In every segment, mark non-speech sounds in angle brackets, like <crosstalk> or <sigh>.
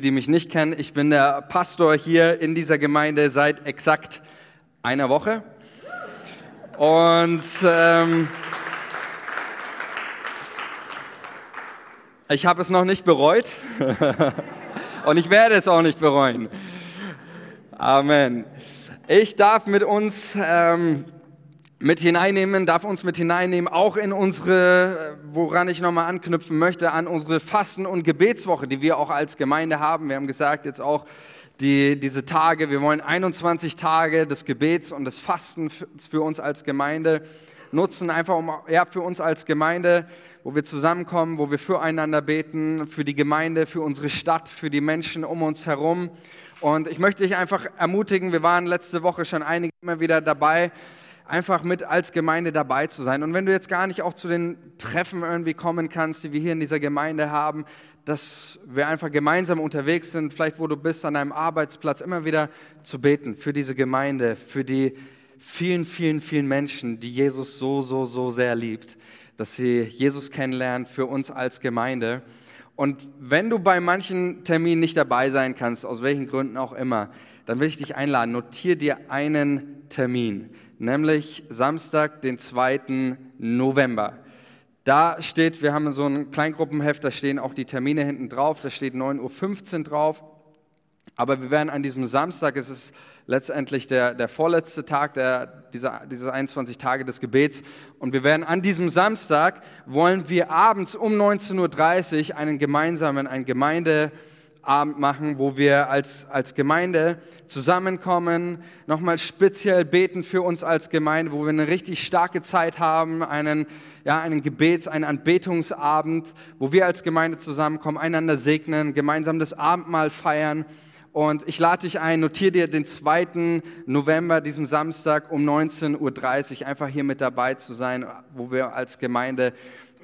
Die, mich nicht kennen, ich bin der Pastor hier in dieser Gemeinde seit exakt einer Woche. Und ähm, ich habe es noch nicht bereut <laughs> und ich werde es auch nicht bereuen. Amen. Ich darf mit uns ähm, mit hineinnehmen, darf uns mit hineinnehmen, auch in unsere, woran ich nochmal anknüpfen möchte, an unsere Fasten- und Gebetswoche, die wir auch als Gemeinde haben. Wir haben gesagt, jetzt auch die, diese Tage, wir wollen 21 Tage des Gebets und des Fastens für uns als Gemeinde nutzen, einfach um, ja, für uns als Gemeinde, wo wir zusammenkommen, wo wir füreinander beten, für die Gemeinde, für unsere Stadt, für die Menschen um uns herum. Und ich möchte dich einfach ermutigen, wir waren letzte Woche schon einige immer wieder dabei, einfach mit als Gemeinde dabei zu sein. Und wenn du jetzt gar nicht auch zu den Treffen irgendwie kommen kannst, die wir hier in dieser Gemeinde haben, dass wir einfach gemeinsam unterwegs sind, vielleicht wo du bist, an deinem Arbeitsplatz, immer wieder zu beten für diese Gemeinde, für die vielen, vielen, vielen Menschen, die Jesus so, so, so sehr liebt, dass sie Jesus kennenlernen für uns als Gemeinde. Und wenn du bei manchen Terminen nicht dabei sein kannst, aus welchen Gründen auch immer, dann will ich dich einladen, notier dir einen Termin nämlich Samstag, den 2. November. Da steht, wir haben so ein Kleingruppenheft, da stehen auch die Termine hinten drauf, da steht 9.15 Uhr drauf. Aber wir werden an diesem Samstag, es ist letztendlich der, der vorletzte Tag der, dieser, dieser 21 Tage des Gebets, und wir werden an diesem Samstag, wollen wir abends um 19.30 Uhr einen gemeinsamen, ein Gemeinde, Abend machen, wo wir als, als Gemeinde zusammenkommen, nochmal speziell beten für uns als Gemeinde, wo wir eine richtig starke Zeit haben, einen, ja, einen Gebets-, einen Anbetungsabend, wo wir als Gemeinde zusammenkommen, einander segnen, gemeinsam das Abendmahl feiern. Und ich lade dich ein, notiere dir den 2. November, diesen Samstag um 19.30 Uhr, einfach hier mit dabei zu sein, wo wir als Gemeinde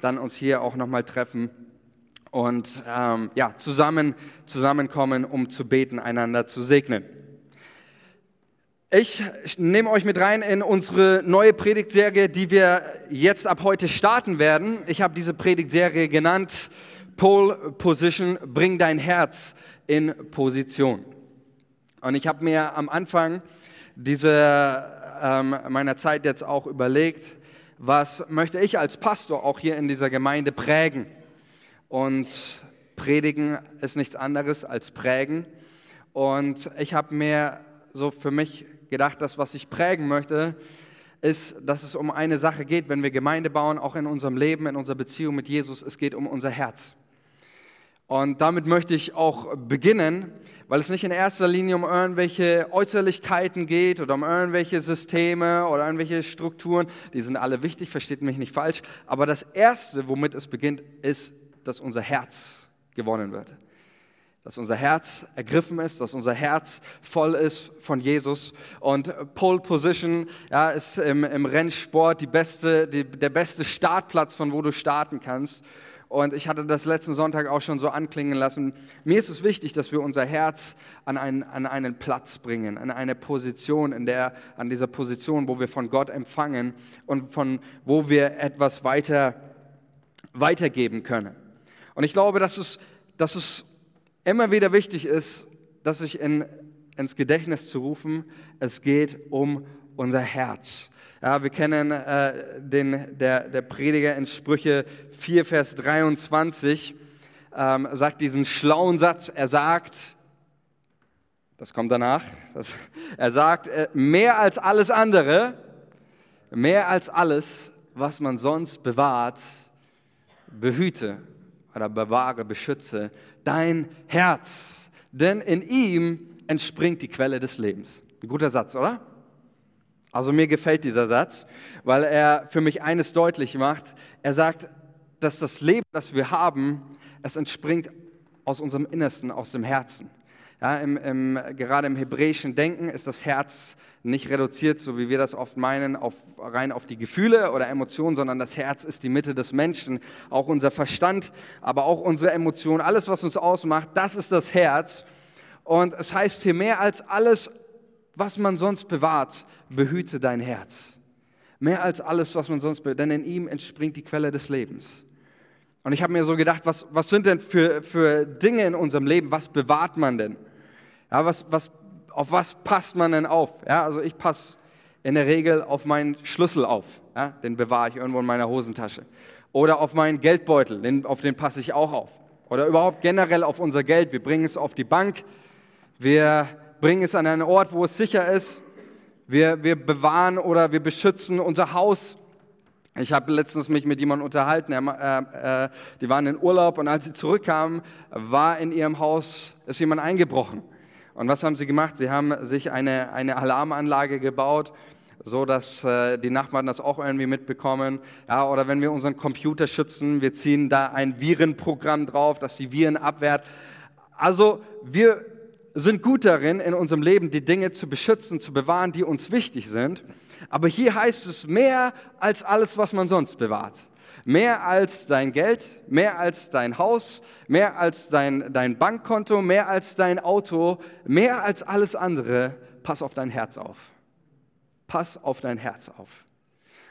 dann uns hier auch nochmal treffen und ähm, ja, zusammen, zusammenkommen, um zu beten, einander zu segnen. Ich nehme euch mit rein in unsere neue Predigtserie, die wir jetzt ab heute starten werden. Ich habe diese Predigtserie genannt Pole Position, bring dein Herz in Position. Und ich habe mir am Anfang dieser, ähm, meiner Zeit jetzt auch überlegt, was möchte ich als Pastor auch hier in dieser Gemeinde prägen? Und predigen ist nichts anderes als prägen. Und ich habe mir so für mich gedacht, dass was ich prägen möchte, ist, dass es um eine Sache geht, wenn wir Gemeinde bauen, auch in unserem Leben, in unserer Beziehung mit Jesus. Es geht um unser Herz. Und damit möchte ich auch beginnen, weil es nicht in erster Linie um irgendwelche Äußerlichkeiten geht oder um irgendwelche Systeme oder irgendwelche Strukturen. Die sind alle wichtig, versteht mich nicht falsch. Aber das Erste, womit es beginnt, ist dass unser Herz gewonnen wird. Dass unser Herz ergriffen ist, dass unser Herz voll ist von Jesus. Und Pole Position ja, ist im, im Rennsport beste, die, der beste Startplatz, von wo du starten kannst. Und ich hatte das letzten Sonntag auch schon so anklingen lassen. Mir ist es wichtig, dass wir unser Herz an einen, an einen Platz bringen, an eine Position, in der, an dieser Position, wo wir von Gott empfangen und von wo wir etwas weiter, weitergeben können. Und ich glaube, dass es, dass es immer wieder wichtig ist, dass sich in, ins Gedächtnis zu rufen, es geht um unser Herz. Ja, wir kennen äh, den, der, der Prediger in Sprüche 4, Vers 23, ähm, sagt diesen schlauen Satz. Er sagt, das kommt danach, das, er sagt, äh, mehr als alles andere, mehr als alles, was man sonst bewahrt, behüte oder bewahre, beschütze dein Herz, denn in ihm entspringt die Quelle des Lebens. Ein guter Satz, oder? Also mir gefällt dieser Satz, weil er für mich eines deutlich macht. Er sagt, dass das Leben, das wir haben, es entspringt aus unserem Innersten, aus dem Herzen. Ja, im, im, gerade im hebräischen Denken ist das Herz nicht reduziert, so wie wir das oft meinen, auf, rein auf die Gefühle oder Emotionen, sondern das Herz ist die Mitte des Menschen. Auch unser Verstand, aber auch unsere Emotionen, alles, was uns ausmacht, das ist das Herz. Und es heißt hier mehr als alles, was man sonst bewahrt, behüte dein Herz. Mehr als alles, was man sonst bewahrt, denn in ihm entspringt die Quelle des Lebens. Und ich habe mir so gedacht, was, was sind denn für, für Dinge in unserem Leben, was bewahrt man denn? Ja, was, was, auf was passt man denn auf? Ja, also ich passe in der Regel auf meinen Schlüssel auf. Ja, den bewahre ich irgendwo in meiner Hosentasche. Oder auf meinen Geldbeutel, den, auf den passe ich auch auf. Oder überhaupt generell auf unser Geld. Wir bringen es auf die Bank. Wir bringen es an einen Ort, wo es sicher ist. Wir, wir bewahren oder wir beschützen unser Haus. Ich habe letztens mich mit jemandem unterhalten, äh, äh, die waren in Urlaub und als sie zurückkamen, war in ihrem Haus, ist jemand eingebrochen. Und was haben sie gemacht? Sie haben sich eine, eine Alarmanlage gebaut, so dass äh, die Nachbarn das auch irgendwie mitbekommen. Ja, oder wenn wir unseren Computer schützen, wir ziehen da ein Virenprogramm drauf, das die Viren abwehrt. Also wir sind gut darin, in unserem Leben die Dinge zu beschützen, zu bewahren, die uns wichtig sind. Aber hier heißt es mehr als alles, was man sonst bewahrt. Mehr als dein Geld, mehr als dein Haus, mehr als dein, dein Bankkonto, mehr als dein Auto, mehr als alles andere. Pass auf dein Herz auf. Pass auf dein Herz auf.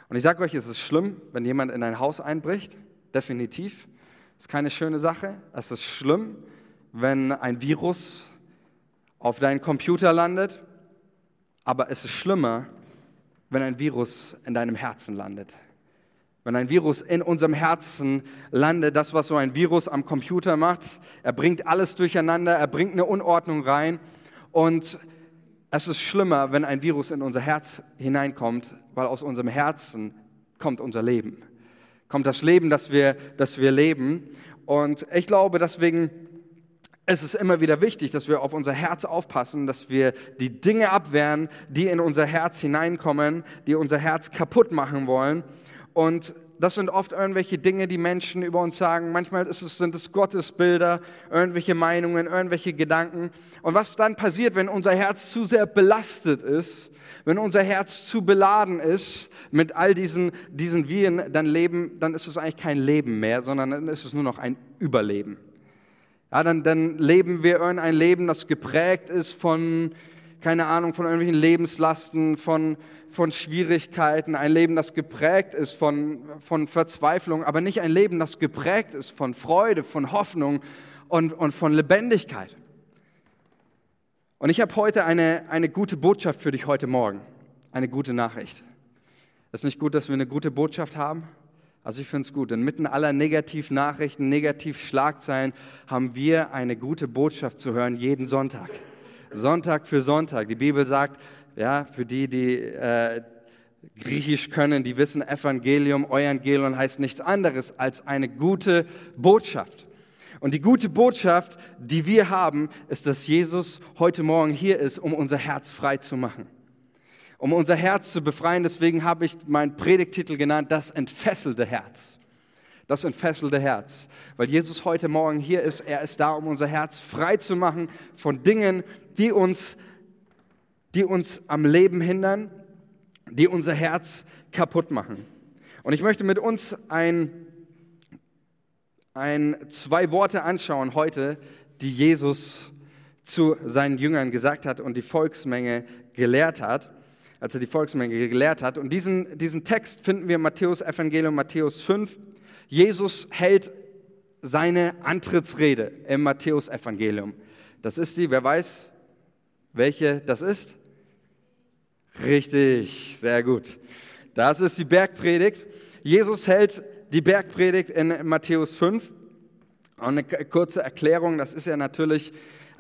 Und ich sage euch, es ist schlimm, wenn jemand in dein Haus einbricht. Definitiv. Das ist keine schöne Sache. Es ist schlimm, wenn ein Virus auf deinen Computer landet. Aber es ist schlimmer, wenn ein Virus in deinem Herzen landet. Wenn ein Virus in unserem Herzen landet, das, was so ein Virus am Computer macht, er bringt alles durcheinander, er bringt eine Unordnung rein. Und es ist schlimmer, wenn ein Virus in unser Herz hineinkommt, weil aus unserem Herzen kommt unser Leben. Kommt das Leben, das wir, das wir leben. Und ich glaube, deswegen es ist immer wieder wichtig, dass wir auf unser Herz aufpassen, dass wir die Dinge abwehren, die in unser Herz hineinkommen, die unser Herz kaputt machen wollen. Und das sind oft irgendwelche Dinge, die Menschen über uns sagen. Manchmal es, sind es Gottesbilder, irgendwelche Meinungen, irgendwelche Gedanken. Und was dann passiert, wenn unser Herz zu sehr belastet ist, wenn unser Herz zu beladen ist mit all diesen, diesen Viren, dann, leben, dann ist es eigentlich kein Leben mehr, sondern dann ist es nur noch ein Überleben. Ja, dann, dann leben wir ein Leben, das geprägt ist von, keine Ahnung, von irgendwelchen Lebenslasten, von, von Schwierigkeiten, ein Leben, das geprägt ist von, von Verzweiflung, aber nicht ein Leben, das geprägt ist von Freude, von Hoffnung und, und von Lebendigkeit. Und ich habe heute eine, eine gute Botschaft für dich heute Morgen, eine gute Nachricht. Ist nicht gut, dass wir eine gute Botschaft haben? Also ich finde es gut. Inmitten aller Negativnachrichten, Negativschlagzeilen haben wir eine gute Botschaft zu hören jeden Sonntag. Sonntag für Sonntag. Die Bibel sagt, ja, für die, die äh, Griechisch können, die wissen, Evangelium, Evangelium heißt nichts anderes als eine gute Botschaft. Und die gute Botschaft, die wir haben, ist, dass Jesus heute Morgen hier ist, um unser Herz frei zu machen um unser Herz zu befreien. Deswegen habe ich meinen Predigtitel genannt, das entfesselte Herz. Das entfesselte Herz. Weil Jesus heute Morgen hier ist, er ist da, um unser Herz frei zu machen von Dingen, die uns, die uns am Leben hindern, die unser Herz kaputt machen. Und ich möchte mit uns ein, ein, zwei Worte anschauen heute, die Jesus zu seinen Jüngern gesagt hat und die Volksmenge gelehrt hat als er die Volksmenge gelehrt hat. Und diesen, diesen Text finden wir im Matthäus Evangelium, Matthäus 5. Jesus hält seine Antrittsrede im Matthäus Evangelium. Das ist die, wer weiß, welche das ist? Richtig, sehr gut. Das ist die Bergpredigt. Jesus hält die Bergpredigt in Matthäus 5. Und eine kurze Erklärung, das ist ja natürlich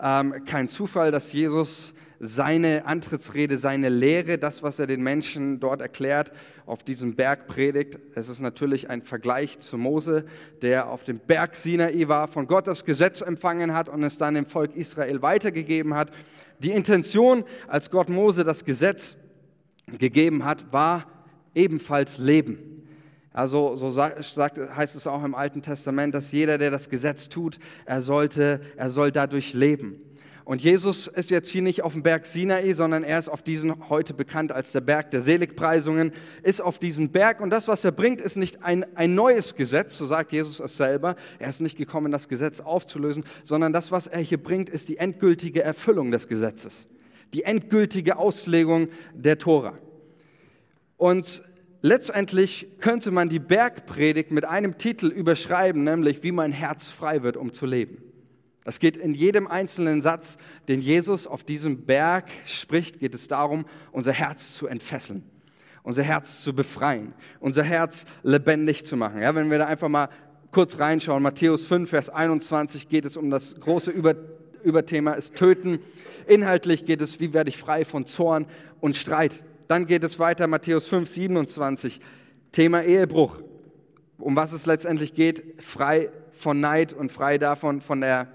ähm, kein Zufall, dass Jesus seine Antrittsrede, seine Lehre, das, was er den Menschen dort erklärt, auf diesem Berg predigt. Es ist natürlich ein Vergleich zu Mose, der auf dem Berg Sinai war, von Gott das Gesetz empfangen hat und es dann dem Volk Israel weitergegeben hat. Die Intention, als Gott Mose das Gesetz gegeben hat, war ebenfalls Leben. Also so sagt, heißt es auch im Alten Testament, dass jeder, der das Gesetz tut, er sollte, er soll dadurch leben. Und Jesus ist jetzt hier nicht auf dem Berg Sinai, sondern er ist auf diesen, heute bekannt als der Berg der Seligpreisungen, ist auf diesem Berg. Und das, was er bringt, ist nicht ein, ein neues Gesetz, so sagt Jesus es selber. Er ist nicht gekommen, das Gesetz aufzulösen, sondern das, was er hier bringt, ist die endgültige Erfüllung des Gesetzes. Die endgültige Auslegung der Tora. Und letztendlich könnte man die Bergpredigt mit einem Titel überschreiben, nämlich wie mein Herz frei wird, um zu leben. Es geht in jedem einzelnen Satz, den Jesus auf diesem Berg spricht, geht es darum, unser Herz zu entfesseln, unser Herz zu befreien, unser Herz lebendig zu machen. Ja, wenn wir da einfach mal kurz reinschauen, Matthäus 5, Vers 21 geht es um das große Über Überthema, ist Töten. Inhaltlich geht es, wie werde ich frei von Zorn und Streit. Dann geht es weiter, Matthäus 5, 27, Thema Ehebruch. Um was es letztendlich geht, frei von Neid und frei davon, von der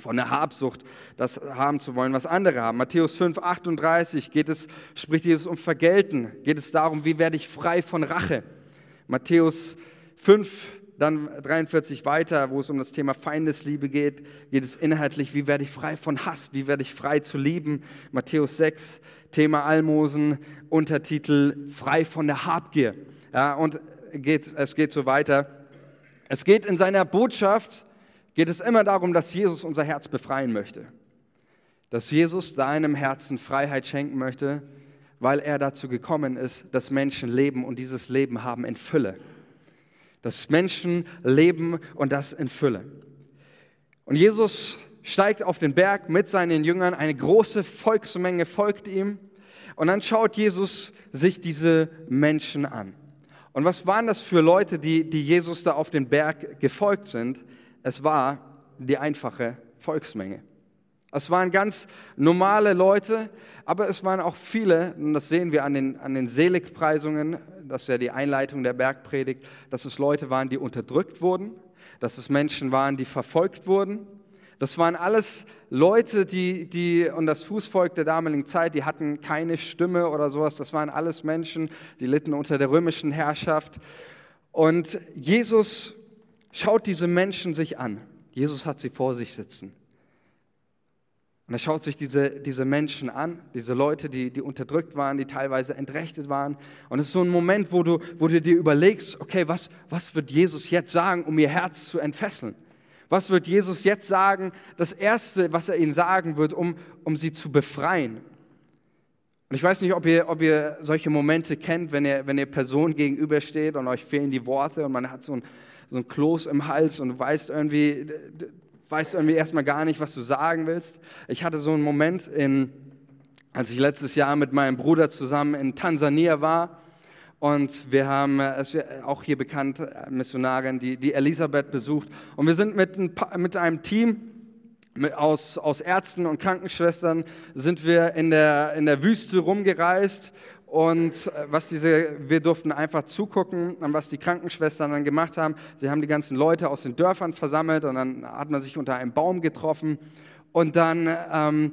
von der Habsucht, das haben zu wollen, was andere haben. Matthäus 5, 38 geht es, spricht Jesus um Vergelten, geht es darum, wie werde ich frei von Rache. Matthäus 5, dann 43 weiter, wo es um das Thema Feindesliebe geht, geht es inhaltlich, wie werde ich frei von Hass, wie werde ich frei zu lieben. Matthäus 6, Thema Almosen, Untertitel frei von der Habgier. Ja, und geht, es geht so weiter. Es geht in seiner Botschaft geht es immer darum, dass Jesus unser Herz befreien möchte. Dass Jesus deinem Herzen Freiheit schenken möchte, weil er dazu gekommen ist, dass Menschen leben und dieses Leben haben in Fülle. Dass Menschen leben und das in Fülle. Und Jesus steigt auf den Berg mit seinen Jüngern, eine große Volksmenge folgt ihm und dann schaut Jesus sich diese Menschen an. Und was waren das für Leute, die, die Jesus da auf den Berg gefolgt sind? es war die einfache Volksmenge. Es waren ganz normale Leute, aber es waren auch viele, und das sehen wir an den, an den Seligpreisungen, das ist ja die Einleitung der Bergpredigt, dass es Leute waren, die unterdrückt wurden, dass es Menschen waren, die verfolgt wurden. Das waren alles Leute, die, die, und das Fußvolk der damaligen Zeit, die hatten keine Stimme oder sowas. Das waren alles Menschen, die litten unter der römischen Herrschaft. Und Jesus schaut diese Menschen sich an. Jesus hat sie vor sich sitzen. Und er schaut sich diese, diese Menschen an, diese Leute, die, die unterdrückt waren, die teilweise entrechtet waren. Und es ist so ein Moment, wo du, wo du dir überlegst, okay, was, was wird Jesus jetzt sagen, um ihr Herz zu entfesseln? Was wird Jesus jetzt sagen, das Erste, was er ihnen sagen wird, um, um sie zu befreien? Und ich weiß nicht, ob ihr, ob ihr solche Momente kennt, wenn ihr, wenn ihr Personen gegenübersteht und euch fehlen die Worte und man hat so ein, so ein Kloß im Hals und du weißt irgendwie, weißt irgendwie erstmal gar nicht, was du sagen willst. Ich hatte so einen Moment, in, als ich letztes Jahr mit meinem Bruder zusammen in Tansania war. Und wir haben, es ist auch hier bekannt, äh, Missionarin, die, die Elisabeth besucht. Und wir sind mit, ein, mit einem Team aus, aus Ärzten und Krankenschwestern sind wir in der, in der Wüste rumgereist und äh, was diese, wir durften einfach zugucken, was die Krankenschwestern dann gemacht haben. Sie haben die ganzen Leute aus den Dörfern versammelt und dann hat man sich unter einem Baum getroffen. Und dann, ähm,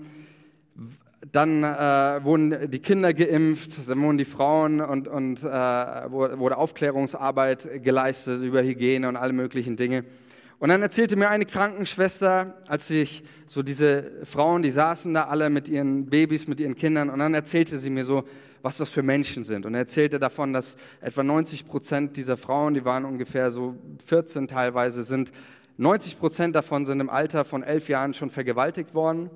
dann äh, wurden die Kinder geimpft, dann wurden die Frauen und, und äh, wurde Aufklärungsarbeit geleistet über Hygiene und alle möglichen Dinge. Und dann erzählte mir eine Krankenschwester, als sich so diese Frauen, die saßen da alle mit ihren Babys, mit ihren Kindern, und dann erzählte sie mir so, was das für Menschen sind. Und er erzählte davon, dass etwa 90 Prozent dieser Frauen, die waren ungefähr so 14 teilweise, sind 90 Prozent davon sind im Alter von elf Jahren schon vergewaltigt worden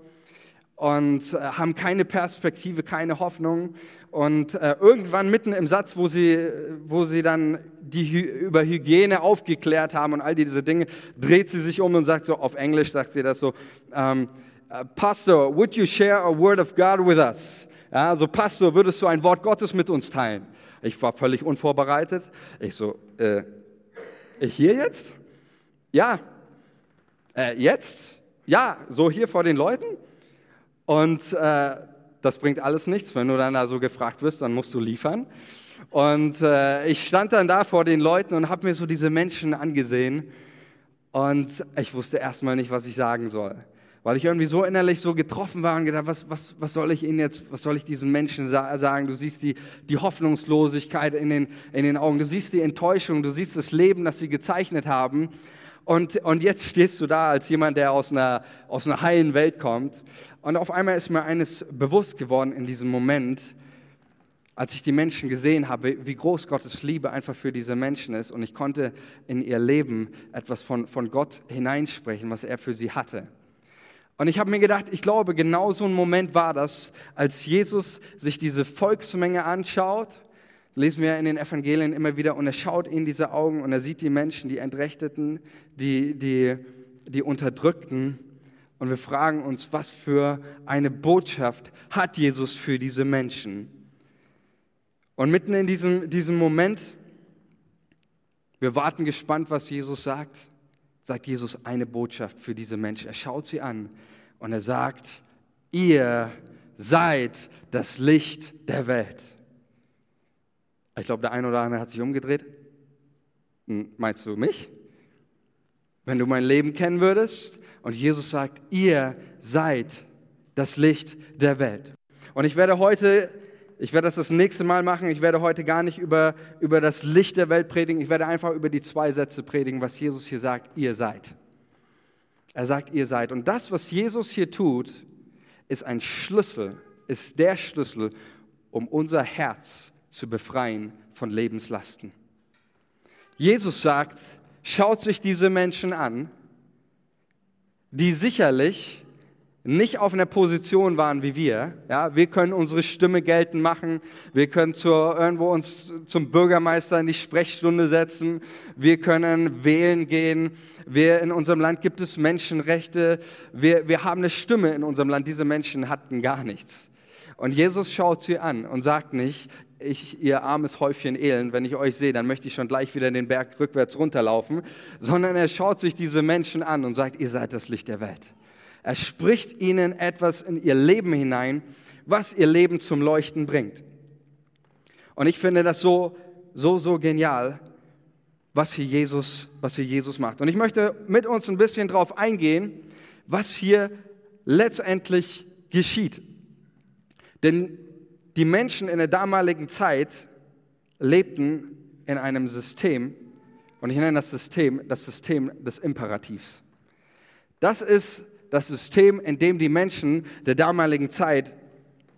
und äh, haben keine Perspektive, keine Hoffnung. Und äh, irgendwann mitten im Satz, wo sie, wo sie dann die über Hygiene aufgeklärt haben und all diese Dinge, dreht sie sich um und sagt so, auf Englisch sagt sie das so, um, äh, Pastor, would you share a word of God with us? Ja, also Pastor, würdest du ein Wort Gottes mit uns teilen? Ich war völlig unvorbereitet. Ich so, äh, ich hier jetzt? Ja. Äh, jetzt? Ja, so hier vor den Leuten? Und äh, das bringt alles nichts. Wenn du dann da so gefragt wirst, dann musst du liefern. Und äh, ich stand dann da vor den Leuten und habe mir so diese Menschen angesehen. Und ich wusste erstmal nicht, was ich sagen soll weil ich irgendwie so innerlich so getroffen war und gedacht, was, was, was soll ich ihnen jetzt, was soll ich diesen Menschen sagen? Du siehst die, die Hoffnungslosigkeit in den, in den Augen, du siehst die Enttäuschung, du siehst das Leben, das sie gezeichnet haben. Und, und jetzt stehst du da als jemand, der aus einer, aus einer heilen Welt kommt. Und auf einmal ist mir eines bewusst geworden in diesem Moment, als ich die Menschen gesehen habe, wie groß Gottes Liebe einfach für diese Menschen ist. Und ich konnte in ihr Leben etwas von, von Gott hineinsprechen, was er für sie hatte. Und ich habe mir gedacht, ich glaube, genau so ein Moment war das, als Jesus sich diese Volksmenge anschaut, lesen wir in den Evangelien immer wieder, und er schaut in diese Augen und er sieht die Menschen, die Entrechteten, die, die, die Unterdrückten. Und wir fragen uns, was für eine Botschaft hat Jesus für diese Menschen? Und mitten in diesem, diesem Moment, wir warten gespannt, was Jesus sagt, sagt Jesus eine Botschaft für diese Menschen. Er schaut sie an und er sagt, ihr seid das Licht der Welt. Ich glaube, der eine oder andere hat sich umgedreht. Hm, meinst du mich? Wenn du mein Leben kennen würdest und Jesus sagt, ihr seid das Licht der Welt. Und ich werde heute, ich werde das das nächste Mal machen, ich werde heute gar nicht über, über das Licht der Welt predigen, ich werde einfach über die zwei Sätze predigen, was Jesus hier sagt, ihr seid. Er sagt, ihr seid. Und das, was Jesus hier tut, ist ein Schlüssel, ist der Schlüssel, um unser Herz zu befreien von Lebenslasten. Jesus sagt, schaut sich diese Menschen an, die sicherlich nicht auf einer Position waren wie wir. Ja, wir können unsere Stimme geltend machen. Wir können zur, irgendwo uns zum Bürgermeister in die Sprechstunde setzen. Wir können wählen gehen. Wir, in unserem Land gibt es Menschenrechte. Wir, wir haben eine Stimme in unserem Land. Diese Menschen hatten gar nichts. Und Jesus schaut sie an und sagt nicht, ich, ihr armes Häufchen Elend, wenn ich euch sehe, dann möchte ich schon gleich wieder den Berg rückwärts runterlaufen, sondern er schaut sich diese Menschen an und sagt, ihr seid das Licht der Welt. Er spricht ihnen etwas in ihr Leben hinein, was ihr Leben zum Leuchten bringt. Und ich finde das so, so, so genial, was hier Jesus, was hier Jesus macht. Und ich möchte mit uns ein bisschen darauf eingehen, was hier letztendlich geschieht. Denn die Menschen in der damaligen Zeit lebten in einem System, und ich nenne das System das System des Imperativs. Das ist das System, in dem die Menschen der damaligen Zeit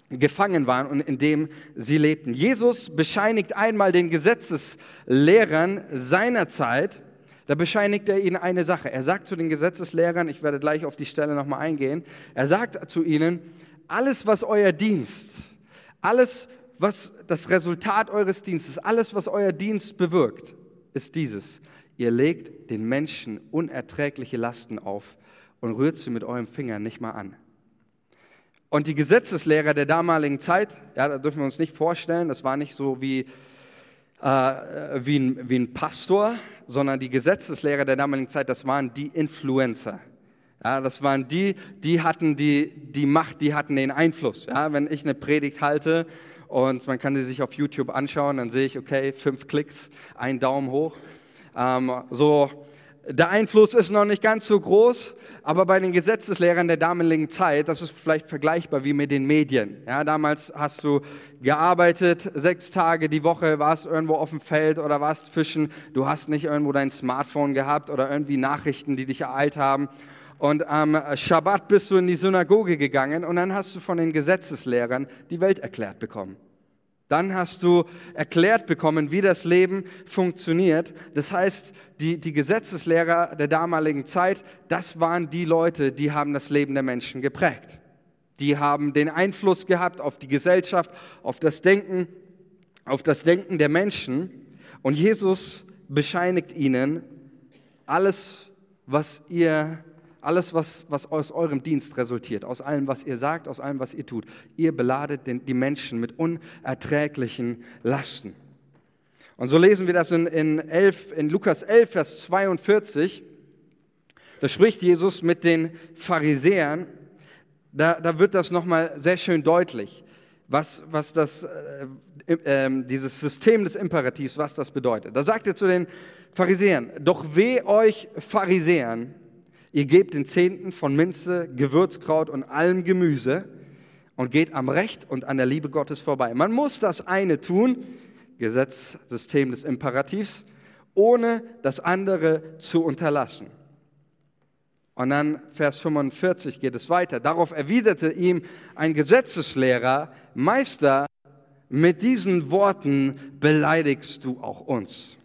gefangen waren und in dem sie lebten. Jesus bescheinigt einmal den Gesetzeslehrern seiner Zeit, da bescheinigt er ihnen eine Sache. Er sagt zu den Gesetzeslehrern, ich werde gleich auf die Stelle nochmal eingehen, er sagt zu ihnen, alles, was euer Dienst, alles, was das Resultat eures Dienstes, alles, was euer Dienst bewirkt, ist dieses. Ihr legt den Menschen unerträgliche Lasten auf und rührt sie mit eurem Finger nicht mal an. Und die Gesetzeslehrer der damaligen Zeit, ja, da dürfen wir uns nicht vorstellen, das war nicht so wie, äh, wie, ein, wie ein Pastor, sondern die Gesetzeslehrer der damaligen Zeit, das waren die Influencer. Ja, das waren die, die hatten die, die Macht, die hatten den Einfluss. Ja, wenn ich eine Predigt halte und man kann sie sich auf YouTube anschauen, dann sehe ich, okay, fünf Klicks, ein Daumen hoch. Ähm, so der Einfluss ist noch nicht ganz so groß, aber bei den Gesetzeslehrern der damaligen Zeit, das ist vielleicht vergleichbar wie mit den Medien. Ja, damals hast du gearbeitet, sechs Tage die Woche, warst irgendwo auf dem Feld oder warst fischen. Du hast nicht irgendwo dein Smartphone gehabt oder irgendwie Nachrichten, die dich ereilt haben. Und am Schabbat bist du in die Synagoge gegangen und dann hast du von den Gesetzeslehrern die Welt erklärt bekommen. Dann hast du erklärt bekommen, wie das Leben funktioniert. Das heißt, die, die Gesetzeslehrer der damaligen Zeit, das waren die Leute, die haben das Leben der Menschen geprägt. Die haben den Einfluss gehabt auf die Gesellschaft, auf das Denken, auf das Denken der Menschen. Und Jesus bescheinigt ihnen, alles, was ihr alles, was, was aus eurem Dienst resultiert, aus allem, was ihr sagt, aus allem, was ihr tut. Ihr beladet den, die Menschen mit unerträglichen Lasten. Und so lesen wir das in, in, 11, in Lukas 11, Vers 42. Da spricht Jesus mit den Pharisäern. Da, da wird das nochmal sehr schön deutlich, was, was das, äh, äh, dieses System des Imperativs, was das bedeutet. Da sagt er zu den Pharisäern, doch weh euch Pharisäern, Ihr gebt den Zehnten von Minze, Gewürzkraut und allem Gemüse und geht am Recht und an der Liebe Gottes vorbei. Man muss das eine tun, Gesetzssystem des Imperativs, ohne das andere zu unterlassen. Und dann Vers 45 geht es weiter. Darauf erwiderte ihm ein Gesetzeslehrer, Meister, mit diesen Worten beleidigst du auch uns.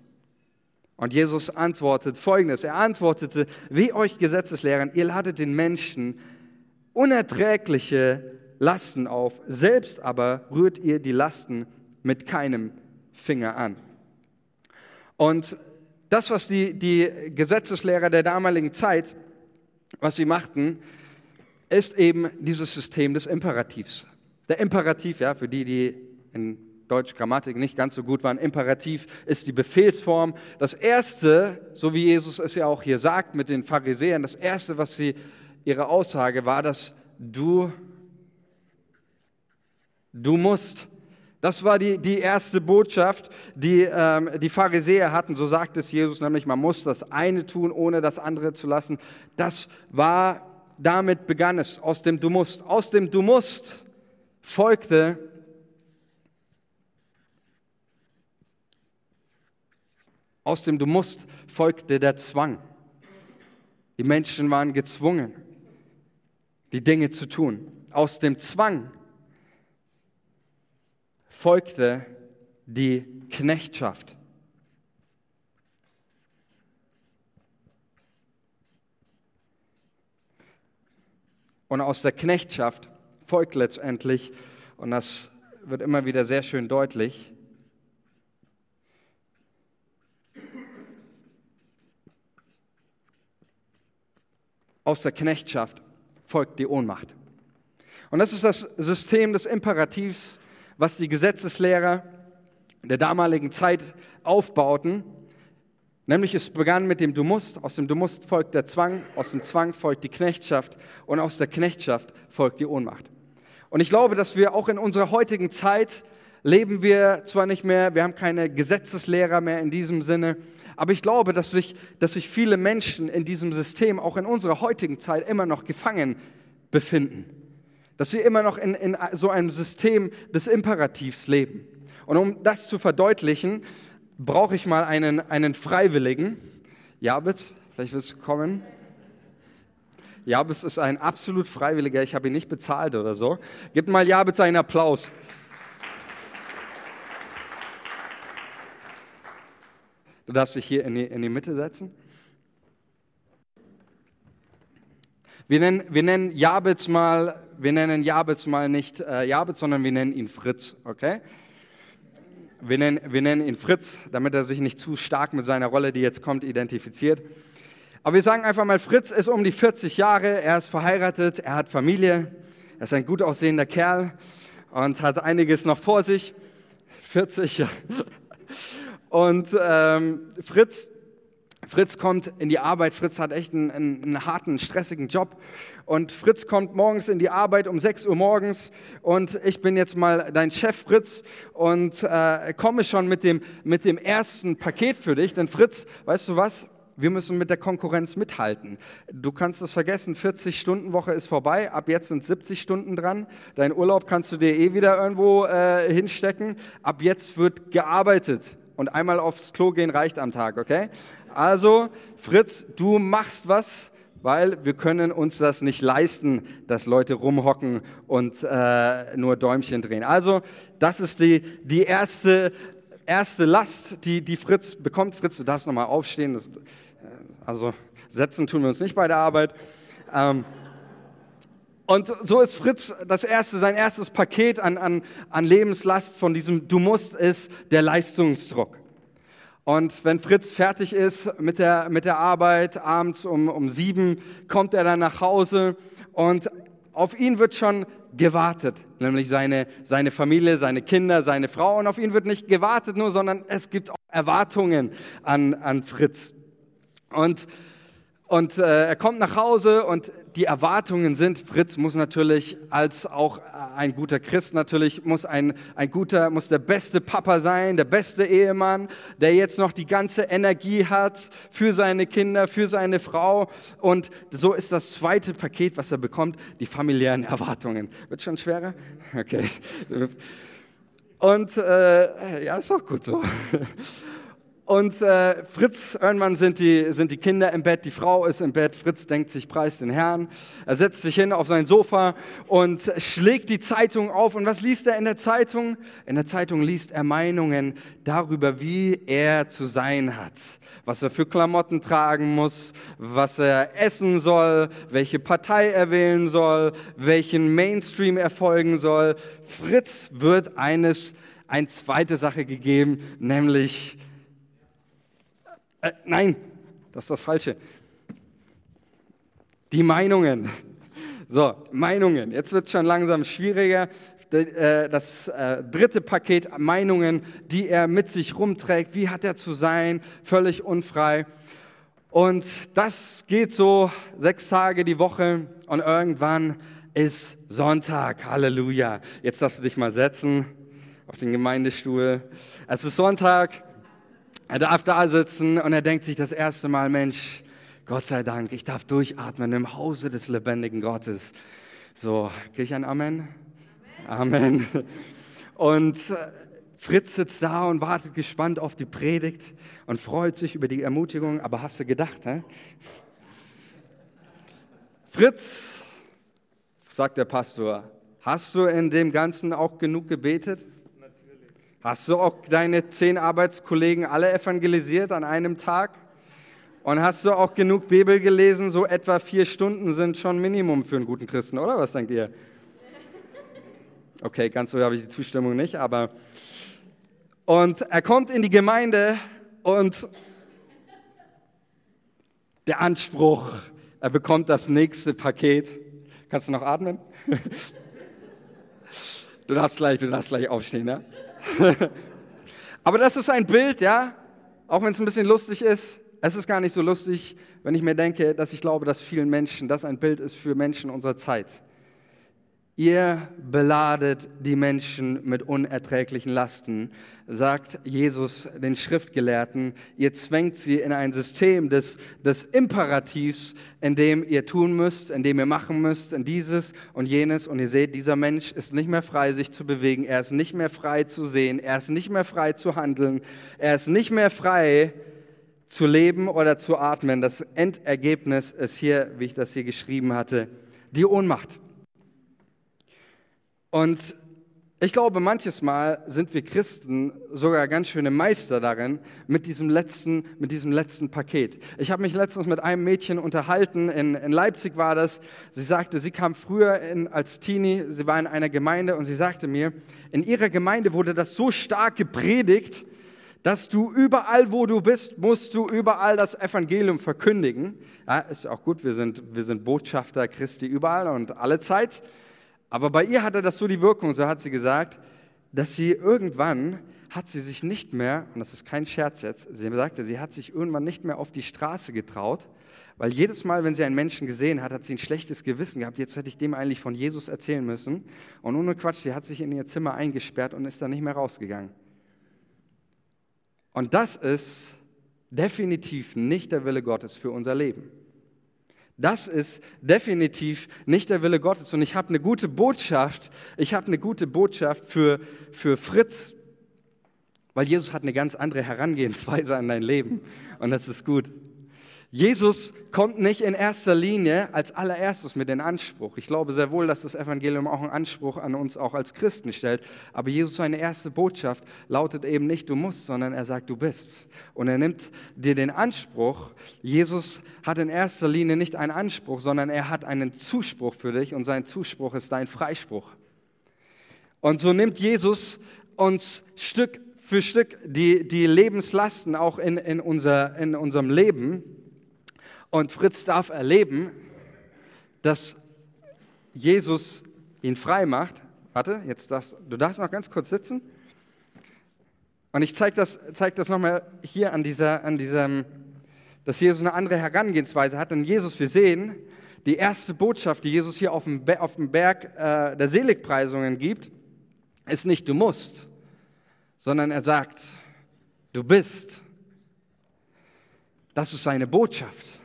Und Jesus antwortet folgendes. Er antwortete, wie euch Gesetzeslehrern, ihr ladet den Menschen unerträgliche Lasten auf, selbst aber rührt ihr die Lasten mit keinem fing er an. Und das, was die, die Gesetzeslehrer der damaligen Zeit, was sie machten, ist eben dieses System des Imperativs. Der Imperativ, ja, für die, die in Deutsch Grammatik nicht ganz so gut waren, Imperativ ist die Befehlsform. Das Erste, so wie Jesus es ja auch hier sagt mit den Pharisäern, das Erste, was sie, ihre Aussage war, dass du, du musst. Das war die, die erste Botschaft, die ähm, die Pharisäer hatten. So sagt es Jesus nämlich, man muss das eine tun, ohne das andere zu lassen. Das war, damit begann es, aus dem Du musst. Aus dem Du musst folgte aus dem Du musst folgte der Zwang. Die Menschen waren gezwungen, die Dinge zu tun. Aus dem Zwang folgte die Knechtschaft. Und aus der Knechtschaft folgt letztendlich, und das wird immer wieder sehr schön deutlich, aus der Knechtschaft folgt die Ohnmacht. Und das ist das System des Imperativs, was die Gesetzeslehrer der damaligen Zeit aufbauten. Nämlich es begann mit dem Du musst, aus dem Du musst folgt der Zwang, aus dem Zwang folgt die Knechtschaft und aus der Knechtschaft folgt die Ohnmacht. Und ich glaube, dass wir auch in unserer heutigen Zeit leben wir zwar nicht mehr, wir haben keine Gesetzeslehrer mehr in diesem Sinne, aber ich glaube, dass sich, dass sich viele Menschen in diesem System auch in unserer heutigen Zeit immer noch gefangen befinden. Dass wir immer noch in, in so einem System des Imperativs leben. Und um das zu verdeutlichen, brauche ich mal einen, einen Freiwilligen. Jabez, vielleicht willst du kommen. Jabez ist ein absolut Freiwilliger, ich habe ihn nicht bezahlt oder so. Gib mal Jabez einen Applaus. Du darfst dich hier in die, in die Mitte setzen. Wir nennen, wir nennen Jabez mal, wir nennen Jabez mal nicht äh, Jabez, sondern wir nennen ihn Fritz, okay? Wir nennen, wir nennen ihn Fritz, damit er sich nicht zu stark mit seiner Rolle, die jetzt kommt, identifiziert. Aber wir sagen einfach mal, Fritz ist um die 40 Jahre, er ist verheiratet, er hat Familie, er ist ein gut aussehender Kerl und hat einiges noch vor sich. 40, ja. Und ähm, Fritz, Fritz kommt in die Arbeit. Fritz hat echt einen, einen, einen, harten, stressigen Job. Und Fritz kommt morgens in die Arbeit um 6 Uhr morgens. Und ich bin jetzt mal dein Chef, Fritz, und äh, komme schon mit dem, mit dem ersten Paket für dich. Denn Fritz, weißt du was? Wir müssen mit der Konkurrenz mithalten. Du kannst es vergessen, 40-Stunden-Woche ist vorbei, ab jetzt sind 70 Stunden dran. Dein Urlaub kannst du dir eh wieder irgendwo äh, hinstecken. Ab jetzt wird gearbeitet und einmal aufs Klo gehen reicht am Tag, okay? Also, Fritz, du machst was, weil wir können uns das nicht leisten, dass Leute rumhocken und äh, nur Däumchen drehen. Also, das ist die, die erste, erste Last, die, die Fritz bekommt. Fritz, du darfst nochmal aufstehen. Das, äh, also, setzen tun wir uns nicht bei der Arbeit. Ähm, und so ist Fritz das erste, sein erstes Paket an, an, an Lebenslast von diesem Du musst ist der Leistungsdruck. Und wenn Fritz fertig ist mit der, mit der Arbeit, abends um, um sieben, kommt er dann nach Hause und auf ihn wird schon gewartet, nämlich seine, seine Familie, seine Kinder, seine Frau. Und auf ihn wird nicht gewartet nur, sondern es gibt auch Erwartungen an, an Fritz. Und und äh, er kommt nach Hause und die Erwartungen sind, Fritz muss natürlich als auch ein guter Christ natürlich, muss ein, ein guter, muss der beste Papa sein, der beste Ehemann, der jetzt noch die ganze Energie hat für seine Kinder, für seine Frau. Und so ist das zweite Paket, was er bekommt, die familiären Erwartungen. Wird schon schwerer? Okay. Und äh, ja, ist auch gut so. Und äh, Fritz, irgendwann sind die, sind die Kinder im Bett, die Frau ist im Bett. Fritz denkt sich, preis den Herrn. Er setzt sich hin auf sein Sofa und schlägt die Zeitung auf. Und was liest er in der Zeitung? In der Zeitung liest er Meinungen darüber, wie er zu sein hat. Was er für Klamotten tragen muss, was er essen soll, welche Partei er wählen soll, welchen Mainstream er folgen soll. Fritz wird eines eine zweite Sache gegeben, nämlich, äh, nein, das ist das Falsche. Die Meinungen. So, Meinungen. Jetzt wird es schon langsam schwieriger. Äh, das äh, dritte Paket Meinungen, die er mit sich rumträgt. Wie hat er zu sein? Völlig unfrei. Und das geht so sechs Tage die Woche und irgendwann ist Sonntag. Halleluja. Jetzt darfst du dich mal setzen auf den Gemeindestuhl. Es ist Sonntag. Er darf da sitzen und er denkt sich das erste Mal, Mensch, Gott sei Dank, ich darf durchatmen im Hause des lebendigen Gottes. So, kriege ich ein Amen? Amen. Amen. Und äh, Fritz sitzt da und wartet gespannt auf die Predigt und freut sich über die Ermutigung. Aber hast du gedacht, hä? Fritz, sagt der Pastor, hast du in dem Ganzen auch genug gebetet? Hast du auch deine zehn Arbeitskollegen alle evangelisiert an einem Tag? Und hast du auch genug Bibel gelesen? So etwa vier Stunden sind schon Minimum für einen guten Christen, oder was denkt ihr? Okay, ganz so habe ich die Zustimmung nicht, aber. Und er kommt in die Gemeinde und der Anspruch, er bekommt das nächste Paket. Kannst du noch atmen? <laughs> Du darfst gleich, du darfst gleich aufstehen, ja? <laughs> Aber das ist ein Bild, ja? Auch wenn es ein bisschen lustig ist, es ist gar nicht so lustig, wenn ich mir denke, dass ich glaube, dass vielen Menschen das ein Bild ist für Menschen unserer Zeit. Ihr beladet die Menschen mit unerträglichen Lasten, sagt Jesus den Schriftgelehrten. Ihr zwängt sie in ein System des, des Imperativs, in dem ihr tun müsst, in dem ihr machen müsst, in dieses und jenes. Und ihr seht, dieser Mensch ist nicht mehr frei, sich zu bewegen. Er ist nicht mehr frei zu sehen. Er ist nicht mehr frei zu handeln. Er ist nicht mehr frei, zu leben oder zu atmen. Das Endergebnis ist hier, wie ich das hier geschrieben hatte, die Ohnmacht. Und ich glaube, manches Mal sind wir Christen sogar ganz schöne Meister darin, mit diesem letzten, mit diesem letzten Paket. Ich habe mich letztens mit einem Mädchen unterhalten, in, in Leipzig war das. Sie sagte, sie kam früher in, als Teenie, sie war in einer Gemeinde und sie sagte mir, in ihrer Gemeinde wurde das so stark gepredigt, dass du überall, wo du bist, musst du überall das Evangelium verkündigen. Ja, ist auch gut, wir sind, wir sind Botschafter Christi überall und alle Zeit. Aber bei ihr hatte das so die Wirkung, so hat sie gesagt, dass sie irgendwann hat sie sich nicht mehr, und das ist kein Scherz jetzt, sie sagte, sie hat sich irgendwann nicht mehr auf die Straße getraut, weil jedes Mal, wenn sie einen Menschen gesehen hat, hat sie ein schlechtes Gewissen gehabt. Jetzt hätte ich dem eigentlich von Jesus erzählen müssen. Und ohne Quatsch, sie hat sich in ihr Zimmer eingesperrt und ist dann nicht mehr rausgegangen. Und das ist definitiv nicht der Wille Gottes für unser Leben. Das ist definitiv nicht der Wille Gottes. Und ich habe eine gute Botschaft. Ich habe eine gute Botschaft für, für Fritz, weil Jesus hat eine ganz andere Herangehensweise an dein Leben. Und das ist gut. Jesus kommt nicht in erster Linie als allererstes mit dem Anspruch. Ich glaube sehr wohl, dass das Evangelium auch einen Anspruch an uns auch als Christen stellt. Aber Jesus seine erste Botschaft lautet eben nicht, du musst, sondern er sagt, du bist. Und er nimmt dir den Anspruch. Jesus hat in erster Linie nicht einen Anspruch, sondern er hat einen Zuspruch für dich und sein Zuspruch ist dein Freispruch. Und so nimmt Jesus uns Stück für Stück die, die Lebenslasten auch in, in, unser, in unserem Leben und Fritz darf erleben, dass Jesus ihn frei macht. Warte, jetzt darfst du darfst noch ganz kurz sitzen. Und ich zeige das, zeig das nochmal hier an, dieser, an diesem, dass Jesus eine andere Herangehensweise hat. Denn Jesus, wir sehen, die erste Botschaft, die Jesus hier auf dem, auf dem Berg äh, der Seligpreisungen gibt, ist nicht du musst, sondern er sagt, du bist. Das ist seine Botschaft.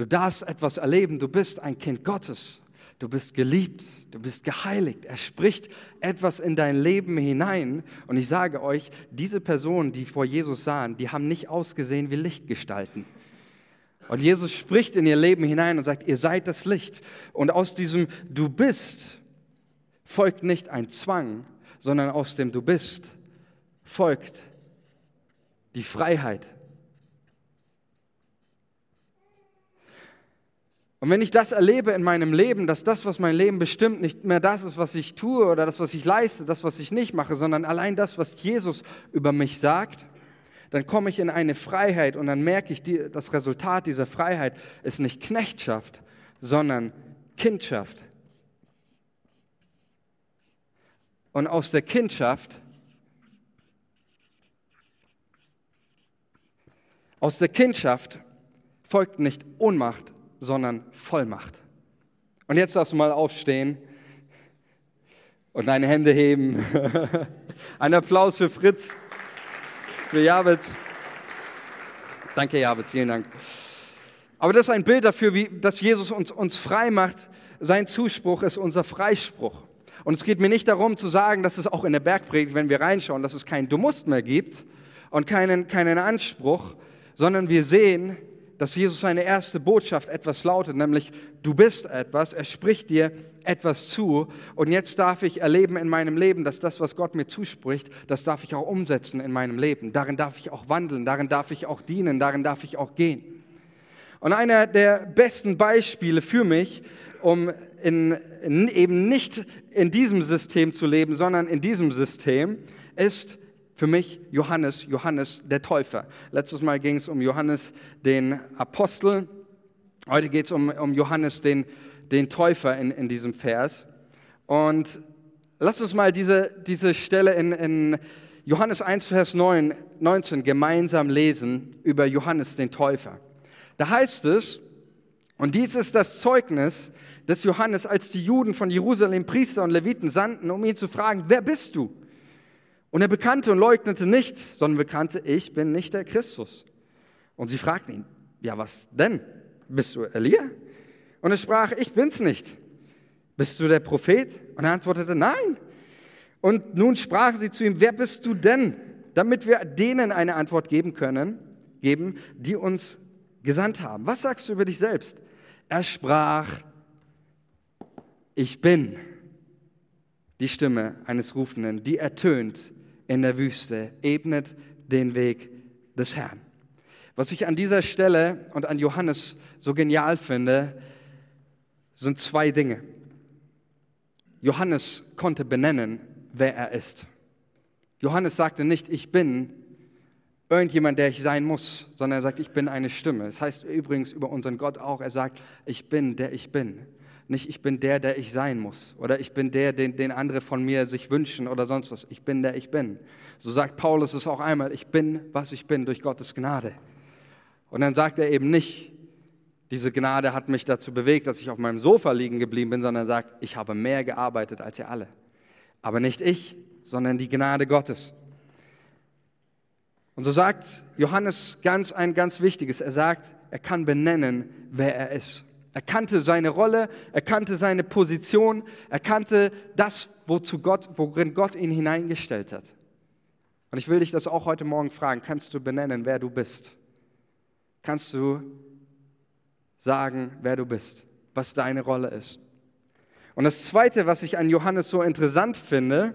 Du darfst etwas erleben. Du bist ein Kind Gottes. Du bist geliebt. Du bist geheiligt. Er spricht etwas in dein Leben hinein. Und ich sage euch, diese Personen, die vor Jesus sahen, die haben nicht ausgesehen wie Lichtgestalten. Und Jesus spricht in ihr Leben hinein und sagt, ihr seid das Licht. Und aus diesem Du bist folgt nicht ein Zwang, sondern aus dem Du bist folgt die Freiheit Und wenn ich das erlebe in meinem Leben, dass das, was mein Leben bestimmt, nicht mehr das ist, was ich tue oder das, was ich leiste, das, was ich nicht mache, sondern allein das, was Jesus über mich sagt, dann komme ich in eine Freiheit und dann merke ich, die, das Resultat dieser Freiheit ist nicht Knechtschaft, sondern Kindschaft. Und aus der Kindschaft, aus der Kindschaft folgt nicht Ohnmacht, sondern Vollmacht. Und jetzt darfst du mal aufstehen und deine Hände heben. <laughs> Ein Applaus für Fritz, für Javitz. Danke, Javitz, vielen Dank. Aber das ist ein Bild dafür, wie, dass Jesus uns, uns frei macht. Sein Zuspruch ist unser Freispruch. Und es geht mir nicht darum zu sagen, dass es auch in der Bergpredigt, wenn wir reinschauen, dass es keinen Du musst mehr gibt und keinen, keinen Anspruch, sondern wir sehen, dass Jesus seine erste Botschaft etwas lautet, nämlich du bist etwas, er spricht dir etwas zu und jetzt darf ich erleben in meinem Leben, dass das, was Gott mir zuspricht, das darf ich auch umsetzen in meinem Leben. Darin darf ich auch wandeln, darin darf ich auch dienen, darin darf ich auch gehen. Und einer der besten Beispiele für mich, um in, in, eben nicht in diesem System zu leben, sondern in diesem System, ist für mich Johannes, Johannes der Täufer. Letztes Mal ging es um Johannes den Apostel. Heute geht es um, um Johannes den, den Täufer in, in diesem Vers. Und lasst uns mal diese, diese Stelle in, in Johannes 1, Vers 9, 19 gemeinsam lesen über Johannes den Täufer. Da heißt es, und dies ist das Zeugnis des Johannes, als die Juden von Jerusalem Priester und Leviten sandten, um ihn zu fragen, wer bist du? Und er bekannte und leugnete nicht, sondern bekannte, ich bin nicht der Christus. Und sie fragten ihn, ja was denn? Bist du Elia? Und er sprach, ich bin's nicht. Bist du der Prophet? Und er antwortete, nein. Und nun sprachen sie zu ihm, wer bist du denn? Damit wir denen eine Antwort geben können, geben, die uns gesandt haben. Was sagst du über dich selbst? Er sprach, ich bin die Stimme eines Rufenden, die ertönt in der Wüste, ebnet den Weg des Herrn. Was ich an dieser Stelle und an Johannes so genial finde, sind zwei Dinge. Johannes konnte benennen, wer er ist. Johannes sagte nicht, ich bin irgendjemand, der ich sein muss, sondern er sagt, ich bin eine Stimme. Das heißt übrigens über unseren Gott auch, er sagt, ich bin, der ich bin nicht ich bin der, der ich sein muss oder ich bin der, den, den andere von mir sich wünschen oder sonst was. Ich bin der ich bin. So sagt Paulus es auch einmal, ich bin, was ich bin durch Gottes Gnade. Und dann sagt er eben nicht, diese Gnade hat mich dazu bewegt, dass ich auf meinem Sofa liegen geblieben bin, sondern er sagt, ich habe mehr gearbeitet als ihr alle. Aber nicht ich, sondern die Gnade Gottes. Und so sagt Johannes ganz ein ganz wichtiges. Er sagt, er kann benennen, wer er ist. Er kannte seine Rolle, er kannte seine Position, er kannte das, wozu Gott, worin Gott ihn hineingestellt hat. Und ich will dich das auch heute Morgen fragen, kannst du benennen, wer du bist? Kannst du sagen, wer du bist, was deine Rolle ist? Und das Zweite, was ich an Johannes so interessant finde,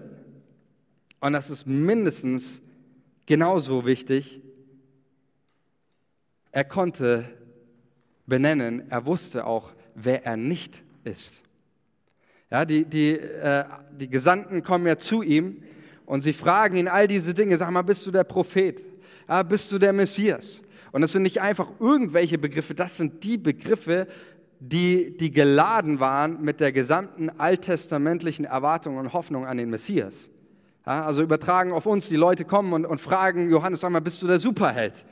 und das ist mindestens genauso wichtig, er konnte benennen. Er wusste auch, wer er nicht ist. Ja, die, die, äh, die Gesandten kommen ja zu ihm und sie fragen ihn all diese Dinge. Sag mal, bist du der Prophet? Ja, bist du der Messias? Und das sind nicht einfach irgendwelche Begriffe, das sind die Begriffe, die, die geladen waren mit der gesamten alttestamentlichen Erwartung und Hoffnung an den Messias. Ja, also übertragen auf uns, die Leute kommen und, und fragen, Johannes, sag mal, bist du der Superheld?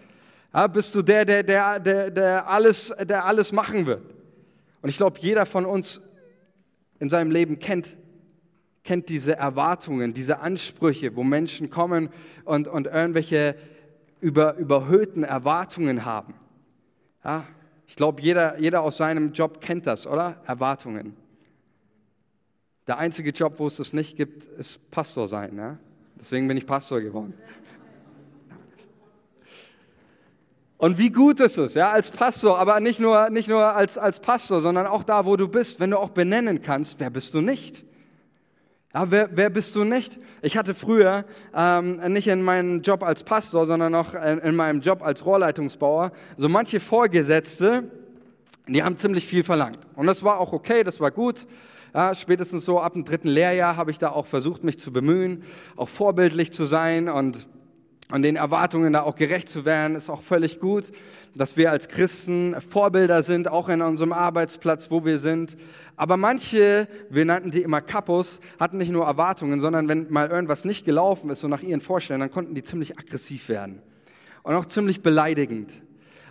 Ja, bist du der, der, der, der, der, alles, der alles machen wird? Und ich glaube, jeder von uns in seinem Leben kennt, kennt diese Erwartungen, diese Ansprüche, wo Menschen kommen und, und irgendwelche über, überhöhten Erwartungen haben. Ja, ich glaube, jeder, jeder aus seinem Job kennt das, oder? Erwartungen. Der einzige Job, wo es das nicht gibt, ist Pastor sein. Ja? Deswegen bin ich Pastor geworden. Und wie gut ist es, ja, als Pastor, aber nicht nur, nicht nur als, als Pastor, sondern auch da, wo du bist, wenn du auch benennen kannst, wer bist du nicht? Ja, wer, wer bist du nicht? Ich hatte früher ähm, nicht in meinem Job als Pastor, sondern auch in, in meinem Job als Rohrleitungsbauer so manche Vorgesetzte, Die haben ziemlich viel verlangt. Und das war auch okay, das war gut. Ja, spätestens so ab dem dritten Lehrjahr habe ich da auch versucht, mich zu bemühen, auch vorbildlich zu sein und, und den Erwartungen da auch gerecht zu werden, ist auch völlig gut, dass wir als Christen Vorbilder sind, auch in unserem Arbeitsplatz, wo wir sind. Aber manche, wir nannten die immer Kapos, hatten nicht nur Erwartungen, sondern wenn mal irgendwas nicht gelaufen ist, so nach ihren Vorstellungen, dann konnten die ziemlich aggressiv werden und auch ziemlich beleidigend.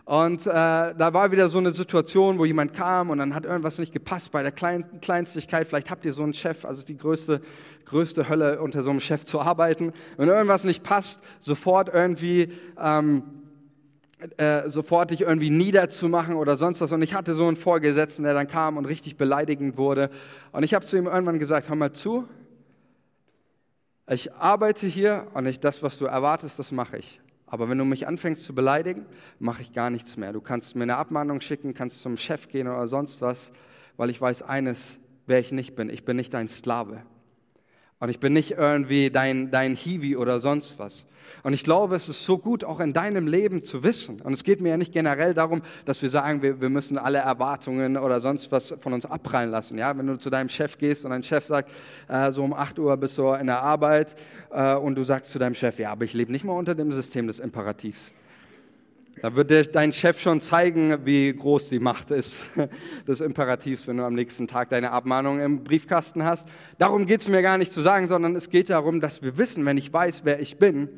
Und äh, da war wieder so eine Situation, wo jemand kam und dann hat irgendwas nicht gepasst bei der Klein Kleinstigkeit. Vielleicht habt ihr so einen Chef, also die größte, größte Hölle unter so einem Chef zu arbeiten. Wenn irgendwas nicht passt, sofort irgendwie, ähm, äh, sofort dich irgendwie niederzumachen oder sonst was. Und ich hatte so einen Vorgesetzten, der dann kam und richtig beleidigend wurde. Und ich habe zu ihm irgendwann gesagt, hör mal zu, ich arbeite hier und ich, das, was du erwartest, das mache ich. Aber wenn du mich anfängst zu beleidigen, mache ich gar nichts mehr. Du kannst mir eine Abmahnung schicken, kannst zum Chef gehen oder sonst was, weil ich weiß eines, wer ich nicht bin. Ich bin nicht dein Sklave. Und ich bin nicht irgendwie dein, dein Hiwi oder sonst was. Und ich glaube, es ist so gut, auch in deinem Leben zu wissen. Und es geht mir ja nicht generell darum, dass wir sagen, wir, wir müssen alle Erwartungen oder sonst was von uns abprallen lassen. Ja? Wenn du zu deinem Chef gehst und dein Chef sagt, äh, so um 8 Uhr bist du in der Arbeit äh, und du sagst zu deinem Chef, ja, aber ich lebe nicht mal unter dem System des Imperativs. Da wird dir dein Chef schon zeigen, wie groß die Macht ist <laughs> des Imperativs, wenn du am nächsten Tag deine Abmahnung im Briefkasten hast. Darum geht es mir gar nicht zu sagen, sondern es geht darum, dass wir wissen, wenn ich weiß, wer ich bin,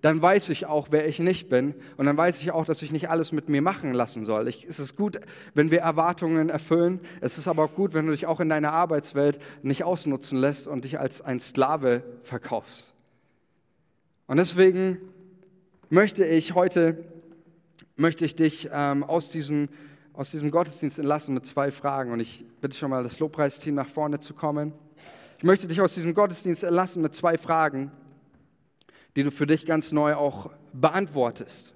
dann weiß ich auch, wer ich nicht bin. Und dann weiß ich auch, dass ich nicht alles mit mir machen lassen soll. Ich, es ist gut, wenn wir Erwartungen erfüllen. Es ist aber auch gut, wenn du dich auch in deiner Arbeitswelt nicht ausnutzen lässt und dich als ein Sklave verkaufst. Und deswegen möchte ich heute möchte ich dich ähm, aus, diesen, aus diesem Gottesdienst entlassen mit zwei Fragen. Und ich bitte schon mal das Lobpreisteam nach vorne zu kommen. Ich möchte dich aus diesem Gottesdienst entlassen mit zwei Fragen, die du für dich ganz neu auch beantwortest.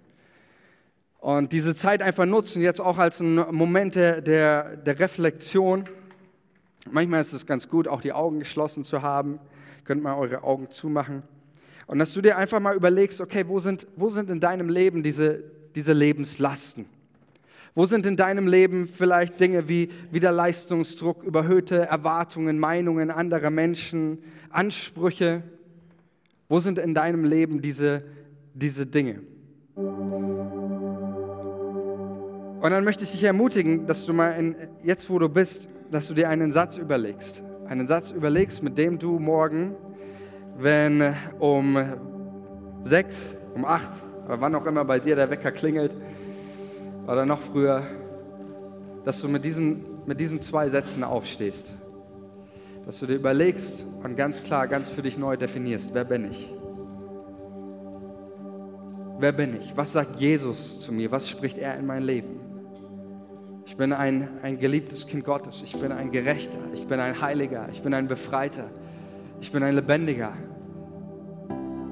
Und diese Zeit einfach nutzen, jetzt auch als einen Moment der, der, der Reflexion. Manchmal ist es ganz gut, auch die Augen geschlossen zu haben. Könnt mal eure Augen zumachen. Und dass du dir einfach mal überlegst, okay, wo sind, wo sind in deinem Leben diese, diese Lebenslasten? Wo sind in deinem Leben vielleicht Dinge wie wieder Leistungsdruck, überhöhte Erwartungen, Meinungen anderer Menschen, Ansprüche? Wo sind in deinem Leben diese, diese Dinge? Und dann möchte ich dich ermutigen, dass du mal in, jetzt, wo du bist, dass du dir einen Satz überlegst. Einen Satz überlegst, mit dem du morgen, wenn um sechs, um acht, oder wann auch immer bei dir der Wecker klingelt oder noch früher, dass du mit diesen, mit diesen zwei Sätzen aufstehst. Dass du dir überlegst und ganz klar, ganz für dich neu definierst, wer bin ich? Wer bin ich? Was sagt Jesus zu mir? Was spricht er in mein Leben? Ich bin ein, ein geliebtes Kind Gottes. Ich bin ein Gerechter. Ich bin ein Heiliger. Ich bin ein Befreiter. Ich bin ein Lebendiger.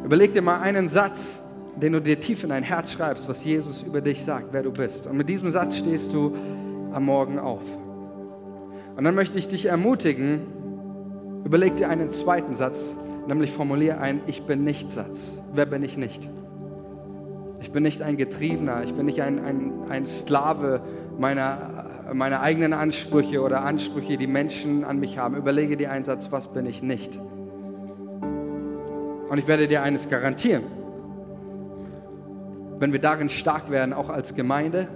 Überleg dir mal einen Satz, den du dir tief in dein Herz schreibst, was Jesus über dich sagt, wer du bist. Und mit diesem Satz stehst du am Morgen auf. Und dann möchte ich dich ermutigen, überleg dir einen zweiten Satz, nämlich formuliere einen Ich bin nicht Satz. Wer bin ich nicht? Ich bin nicht ein Getriebener, ich bin nicht ein, ein, ein Sklave meiner, meiner eigenen Ansprüche oder Ansprüche, die Menschen an mich haben. Überlege dir einen Satz, was bin ich nicht? Und ich werde dir eines garantieren wenn wir darin stark werden, auch als Gemeinde,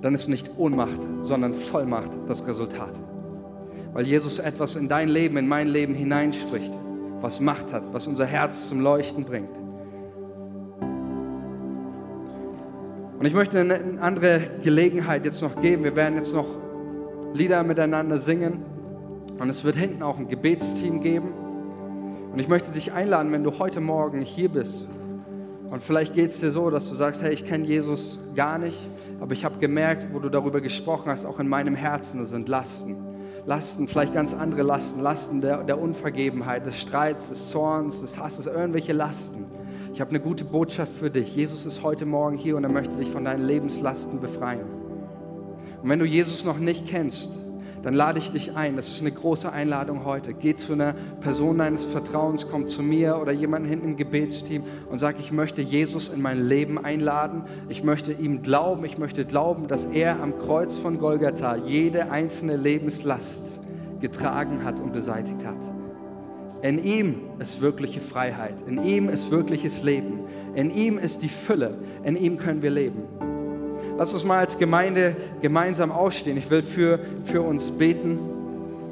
dann ist nicht Ohnmacht, sondern Vollmacht das Resultat. Weil Jesus etwas in dein Leben, in mein Leben hineinspricht, was Macht hat, was unser Herz zum Leuchten bringt. Und ich möchte eine andere Gelegenheit jetzt noch geben. Wir werden jetzt noch Lieder miteinander singen und es wird hinten auch ein Gebetsteam geben. Und ich möchte dich einladen, wenn du heute Morgen hier bist und vielleicht geht es dir so, dass du sagst, hey, ich kenne Jesus gar nicht, aber ich habe gemerkt, wo du darüber gesprochen hast, auch in meinem Herzen, sind Lasten. Lasten, vielleicht ganz andere Lasten, Lasten der, der Unvergebenheit, des Streits, des Zorns, des Hasses, irgendwelche Lasten. Ich habe eine gute Botschaft für dich. Jesus ist heute Morgen hier und er möchte dich von deinen Lebenslasten befreien. Und wenn du Jesus noch nicht kennst, dann lade ich dich ein. Das ist eine große Einladung heute. Geh zu einer Person deines Vertrauens, komm zu mir oder jemanden hinten im Gebetsteam und sag, ich möchte Jesus in mein Leben einladen. Ich möchte ihm glauben. Ich möchte glauben, dass er am Kreuz von Golgatha jede einzelne Lebenslast getragen hat und beseitigt hat. In ihm ist wirkliche Freiheit. In ihm ist wirkliches Leben. In ihm ist die Fülle. In ihm können wir leben. Lass uns mal als Gemeinde gemeinsam aufstehen. Ich will für, für uns beten.